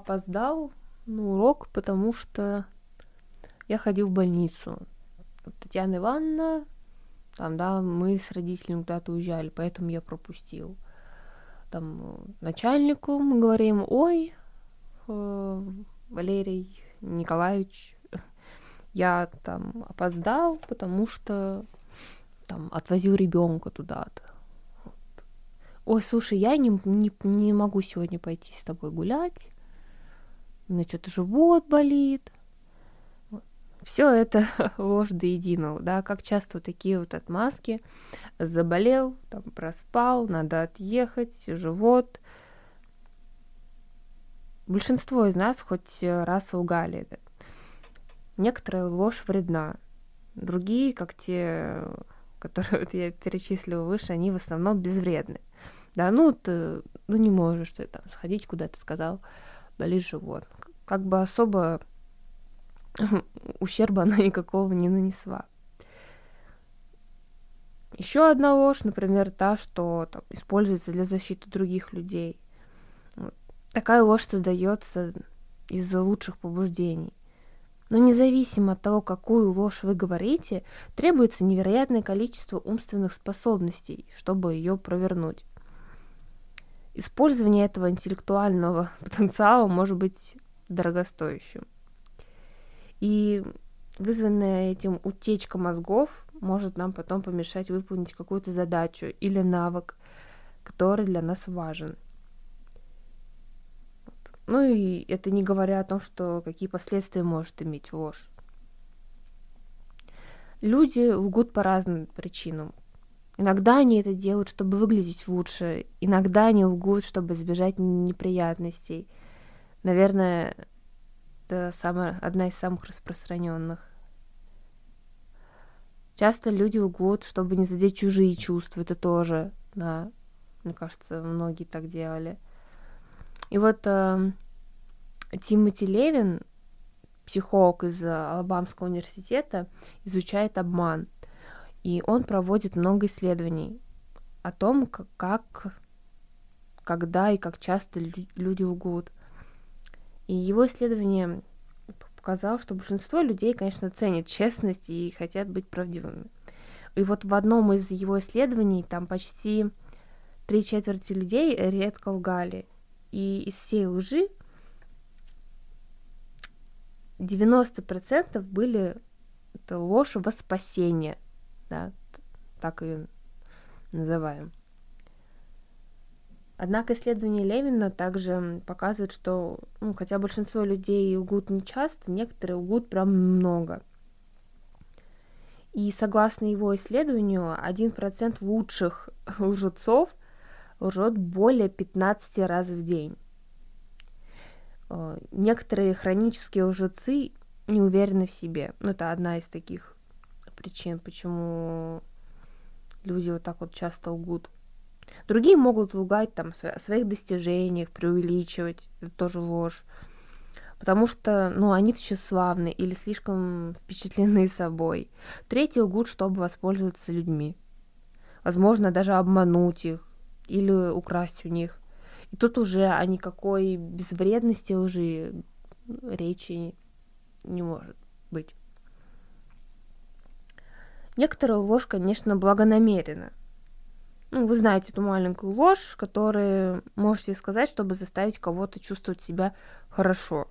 Опоздал на урок, потому что я ходил в больницу. Татьяна Ивановна, там, да, мы с родителями куда-то уезжали, поэтому я пропустил. Там э, начальнику мы говорим, ой, э, Валерий Николаевич, я там опоздал, потому что там отвозил ребенка туда-то. Ой, слушай, я не, не, не могу сегодня пойти с тобой гулять. У меня что-то живот болит. Все это ложь до единого, да, как часто вот такие вот отмазки. Заболел, там проспал, надо отъехать, живот. Большинство из нас хоть раз лгали. Некоторая ложь вредна. Другие, как те, которые вот я перечислила выше, они в основном безвредны. Да, ну ты ну не можешь ты там сходить куда-то, сказал, болит живот. Как бы особо ущерба она никакого не нанесла. Еще одна ложь, например, та, что там, используется для защиты других людей. Такая ложь создается из-за лучших побуждений. Но независимо от того, какую ложь вы говорите, требуется невероятное количество умственных способностей, чтобы ее провернуть. Использование этого интеллектуального потенциала может быть дорогостоящим. И вызванная этим утечка мозгов может нам потом помешать выполнить какую-то задачу или навык, который для нас важен. Ну и это не говоря о том, что какие последствия может иметь ложь. Люди лгут по разным причинам. Иногда они это делают, чтобы выглядеть лучше, иногда они лгут, чтобы избежать неприятностей. Наверное, это самая, одна из самых распространенных. Часто люди лгут, чтобы не задеть чужие чувства. Это тоже, да, мне кажется, многие так делали. И вот э, Тимоти Левин, психолог из Алабамского университета, изучает обман. И он проводит много исследований о том, как, когда и как часто люди лгут. И его исследование показало, что большинство людей, конечно, ценят честность и хотят быть правдивыми. И вот в одном из его исследований там почти три четверти людей редко лгали. И из всей лжи 90% были это ложь во спасение, да, так ее называем. Однако исследование Левина также показывает, что ну, хотя большинство людей лгут не часто, некоторые лгут прям много. И согласно его исследованию, 1% лучших лжецов лжет более 15 раз в день. Э, некоторые хронические лжецы не уверены в себе. Ну, это одна из таких причин, почему люди вот так вот часто лгут. Другие могут лгать там о своих достижениях, преувеличивать, это тоже ложь. Потому что, ну, они тщеславны или слишком впечатлены собой. Третьи лгут, чтобы воспользоваться людьми. Возможно, даже обмануть их или украсть у них. И тут уже о никакой безвредности лжи речи не может быть. Некоторая ложь, конечно, благонамерена. Ну, вы знаете эту маленькую ложь, которую можете сказать, чтобы заставить кого-то чувствовать себя хорошо.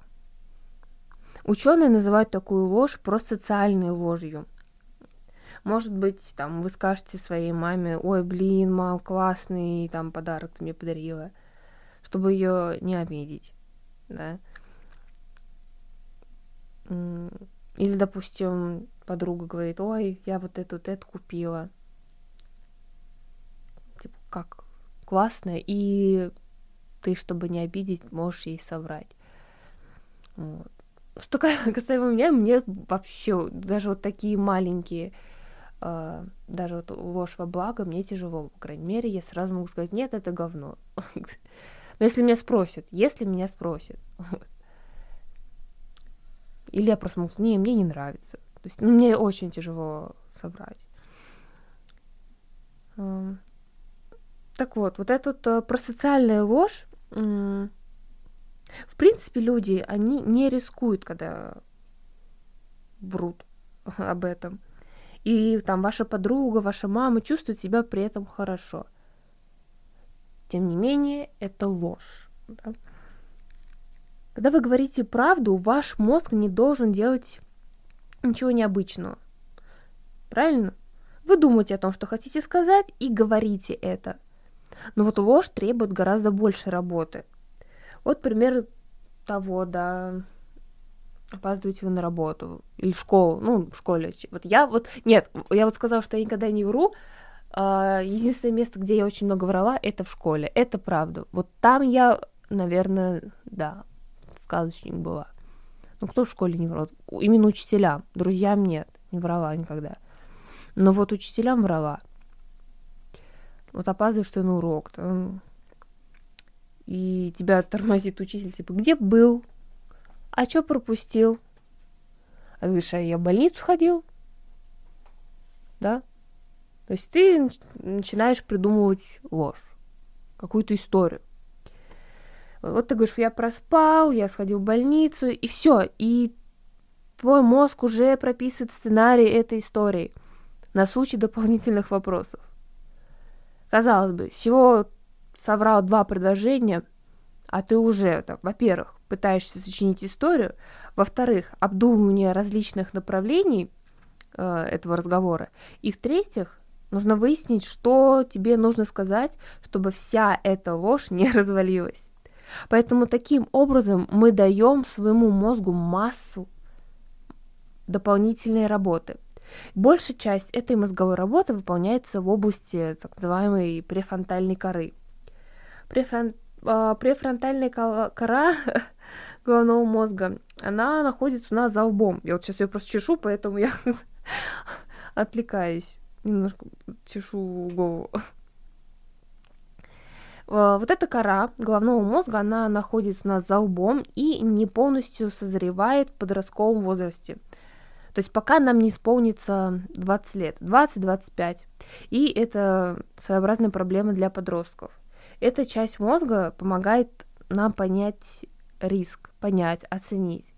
Ученые называют такую ложь просоциальной ложью. Может быть, там вы скажете своей маме, ой, блин, мам, классный там подарок ты мне подарила, чтобы ее не обидеть, да. Или, допустим, подруга говорит, ой, я вот эту, вот эту купила, как классно, и ты, чтобы не обидеть, можешь ей соврать. Вот. Что касаемо меня, мне вообще даже вот такие маленькие, э, даже вот ложь во благо, мне тяжело, по крайней мере, я сразу могу сказать, нет, это говно. Но если меня спросят, если меня спросят, или я просто могу сказать, не, мне не нравится. То есть, ну, мне очень тяжело собрать. Так вот, вот эта вот, э, про социальная ложь, в принципе, люди, они не рискуют, когда врут об этом. И там ваша подруга, ваша мама чувствует себя при этом хорошо. Тем не менее, это ложь. Да? Когда вы говорите правду, ваш мозг не должен делать ничего необычного. Правильно? Вы думаете о том, что хотите сказать, и говорите это. Но вот ложь требует гораздо больше работы. Вот пример того, да, опаздываете вы на работу или в школу, ну, в школе. Вот я вот, нет, я вот сказала, что я никогда не вру. А, единственное место, где я очень много врала, это в школе. Это правда. Вот там я, наверное, да, сказочник была. Ну, кто в школе не врал? Именно учителям. Друзьям нет, не врала никогда. Но вот учителям врала. Вот опаздываешь ты на урок, там, и тебя тормозит учитель, типа, где был? А что пропустил? А говоришь, а я в больницу ходил? Да? То есть ты начинаешь придумывать ложь, какую-то историю. Вот ты говоришь, я проспал, я сходил в больницу, и все. И твой мозг уже прописывает сценарий этой истории на случай дополнительных вопросов. Казалось бы, всего соврал два предложения, а ты уже, там, во-первых, пытаешься сочинить историю, во-вторых, обдумывание различных направлений э, этого разговора, и в-третьих, нужно выяснить, что тебе нужно сказать, чтобы вся эта ложь не развалилась. Поэтому таким образом мы даем своему мозгу массу дополнительной работы. Большая часть этой мозговой работы выполняется в области так называемой префронтальной коры. Префрон... А, префронтальная кора головного мозга, она находится у нас за лбом. Я вот сейчас ее просто чешу, поэтому я отвлекаюсь. Немножко чешу голову. А, вот эта кора головного мозга, она находится у нас за лбом и не полностью созревает в подростковом возрасте. То есть пока нам не исполнится 20 лет, 20-25. И это своеобразная проблема для подростков. Эта часть мозга помогает нам понять риск, понять, оценить.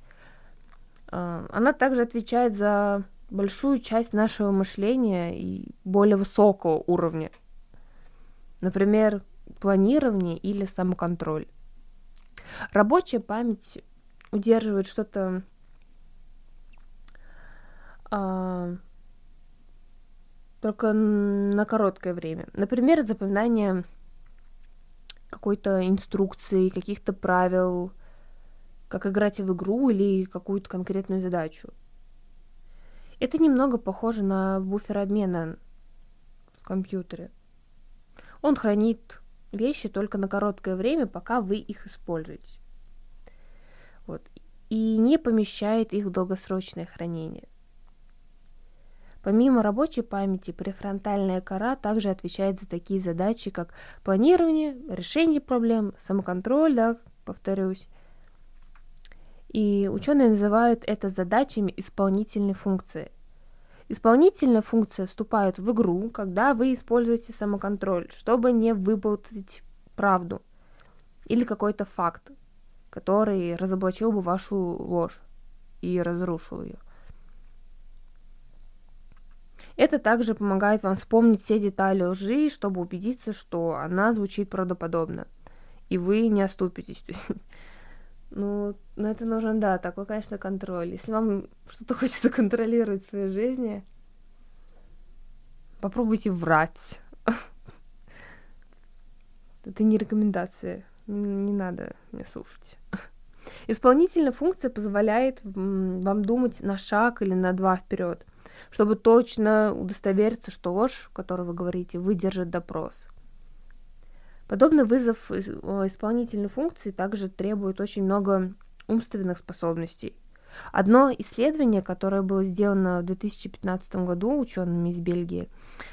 А, она также отвечает за большую часть нашего мышления и более высокого уровня. Например, планирование или самоконтроль. Рабочая память удерживает что-то а, только на короткое время. Например, запоминание какой-то инструкции, каких-то правил, как играть в игру или какую-то конкретную задачу. Это немного похоже на буфер обмена в компьютере. Он хранит вещи только на короткое время, пока вы их используете. Вот. И не помещает их в долгосрочное хранение. Помимо рабочей памяти, префронтальная кора также отвечает за такие задачи, как планирование, решение проблем, самоконтроль, да, повторюсь. И ученые называют это задачами исполнительной функции. Исполнительная функция вступает в игру, когда вы используете самоконтроль, чтобы не выполнить правду или какой-то факт, который разоблачил бы вашу ложь и разрушил ее. Это также помогает вам вспомнить все детали лжи, чтобы убедиться, что она звучит правдоподобно. И вы не оступитесь. Ну, ну, это нужен, да, такой, конечно, контроль. Если вам что-то хочется контролировать в своей жизни, попробуйте врать. Это не рекомендация. Не надо меня слушать. Исполнительная функция позволяет вам думать на шаг или на два вперед чтобы точно удостовериться, что ложь, которую вы говорите, выдержит допрос. Подобный вызов исполнительной функции также требует очень много умственных способностей. Одно исследование, которое было сделано в 2015 году учеными из Бельгии,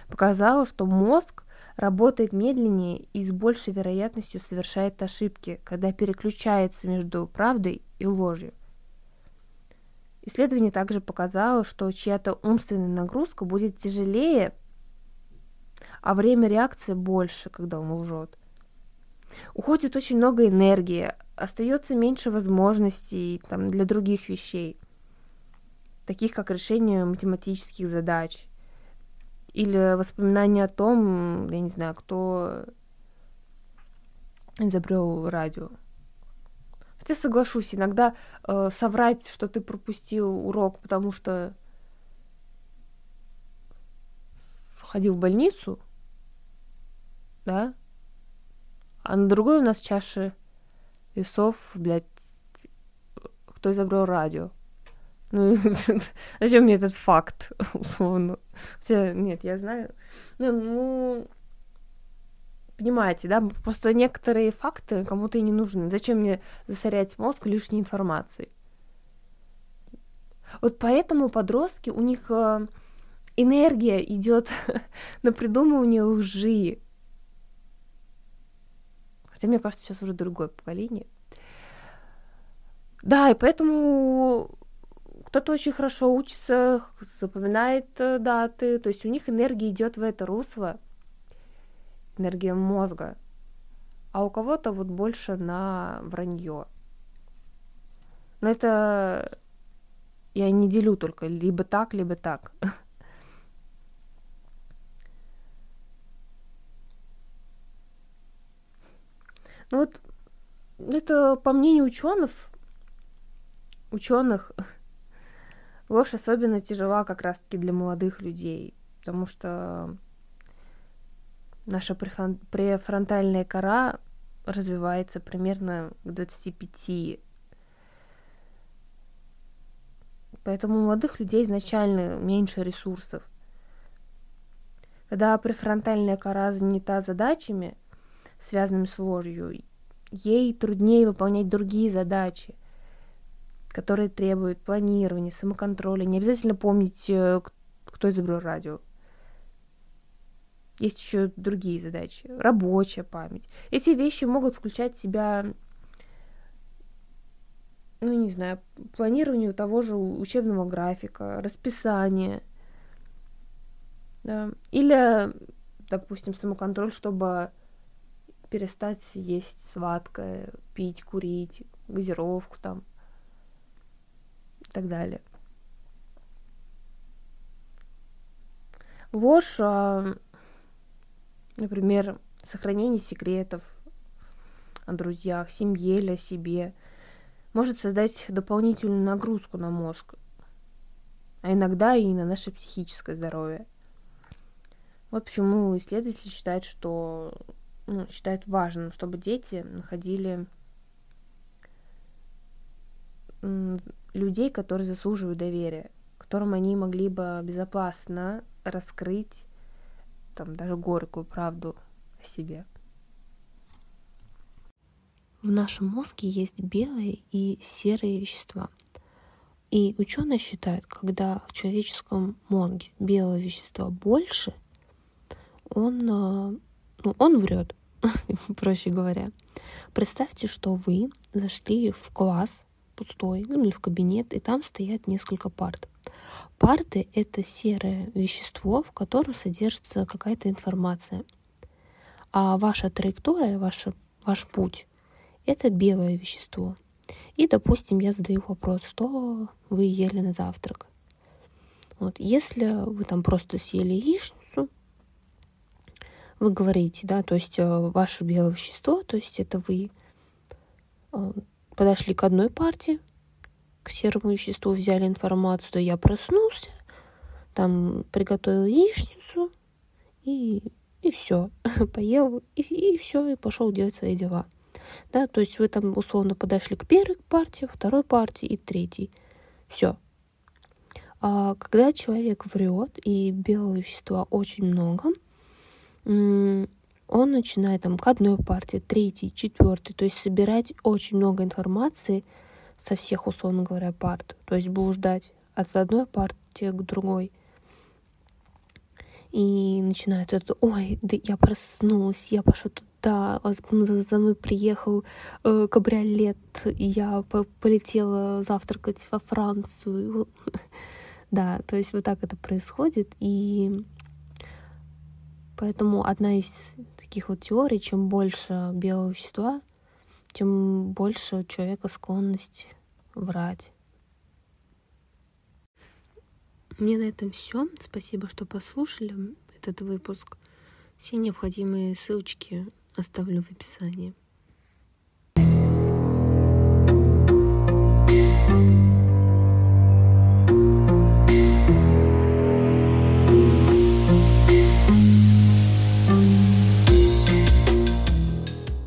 показало, что мозг работает медленнее и с большей вероятностью совершает ошибки, когда переключается между правдой и ложью. Исследование также показало, что чья-то умственная нагрузка будет тяжелее, а время реакции больше, когда он лжет. Уходит очень много энергии, остается меньше возможностей там, для других вещей, таких как решение математических задач или воспоминания о том, я не знаю, кто изобрел радио. Хотя соглашусь, иногда э, соврать, что ты пропустил урок, потому что ходил в больницу, да, а на другой у нас чаши весов, блядь, кто изобрел радио. Ну, зачем мне этот факт, условно? Хотя, нет, я знаю. Ну, ну, понимаете, да? Просто некоторые факты кому-то и не нужны. Зачем мне засорять мозг лишней информацией? Вот поэтому подростки, у них э, энергия идет на придумывание лжи. Хотя, мне кажется, сейчас уже другое поколение. Да, и поэтому кто-то очень хорошо учится, запоминает э, даты, то есть у них энергия идет в это русло, энергия мозга, а у кого-то вот больше на вранье. Но это я не делю только либо так, либо так. Ну вот это по мнению ученых, ученых, ложь особенно тяжела как раз-таки для молодых людей, потому что наша префронтальная кора развивается примерно к 25. Поэтому у молодых людей изначально меньше ресурсов. Когда префронтальная кора занята задачами, связанными с ложью, ей труднее выполнять другие задачи, которые требуют планирования, самоконтроля. Не обязательно помнить, э, кто изобрел радио. Есть еще другие задачи. Рабочая память. Эти вещи могут включать в себя, ну, не знаю, планирование того же учебного графика, расписание. Да. Или, допустим, самоконтроль, чтобы перестать есть сладкое, пить, курить, газировку там и так далее. Ложь, а, например, сохранение секретов о друзьях, семье или о себе может создать дополнительную нагрузку на мозг, а иногда и на наше психическое здоровье. Вот почему исследователи считают, что ну, считают важным, чтобы дети находили людей, которые заслуживают доверия, которым они могли бы безопасно раскрыть там даже горькую правду о себе. В нашем мозге есть белые и серые вещества. И ученые считают, когда в человеческом мозге белого вещества больше, он, э, ну, он врет. проще говоря. Представьте, что вы зашли в класс пустой, ну или в кабинет, и там стоят несколько парт. Парты — это серое вещество, в котором содержится какая-то информация. А ваша траектория, ваша, ваш путь — это белое вещество. И, допустим, я задаю вопрос, что вы ели на завтрак. Вот, если вы там просто съели яичницу, вы говорите, да, то есть э, ваше белое вещество, то есть это вы э, подошли к одной партии, к серому веществу взяли информацию, то я проснулся, там приготовил яичницу и, и все, поел и, и все, и пошел делать свои дела. Да, то есть вы там условно подошли к первой партии, второй партии и третьей. Все. А когда человек врет и белого вещества очень много, он начинает там к одной партии, третьей, четвертой, то есть собирать очень много информации со всех, условно говоря, парт, то есть блуждать от одной партии к другой. И начинает это, ой, да я проснулась, я пошла туда, за мной приехал э, кабриолет, я по полетела завтракать во Францию. да, то есть вот так это происходит, и Поэтому одна из таких вот теорий, чем больше белого вещества, тем больше у человека склонность врать. Мне на этом все. Спасибо, что послушали этот выпуск. Все необходимые ссылочки оставлю в описании.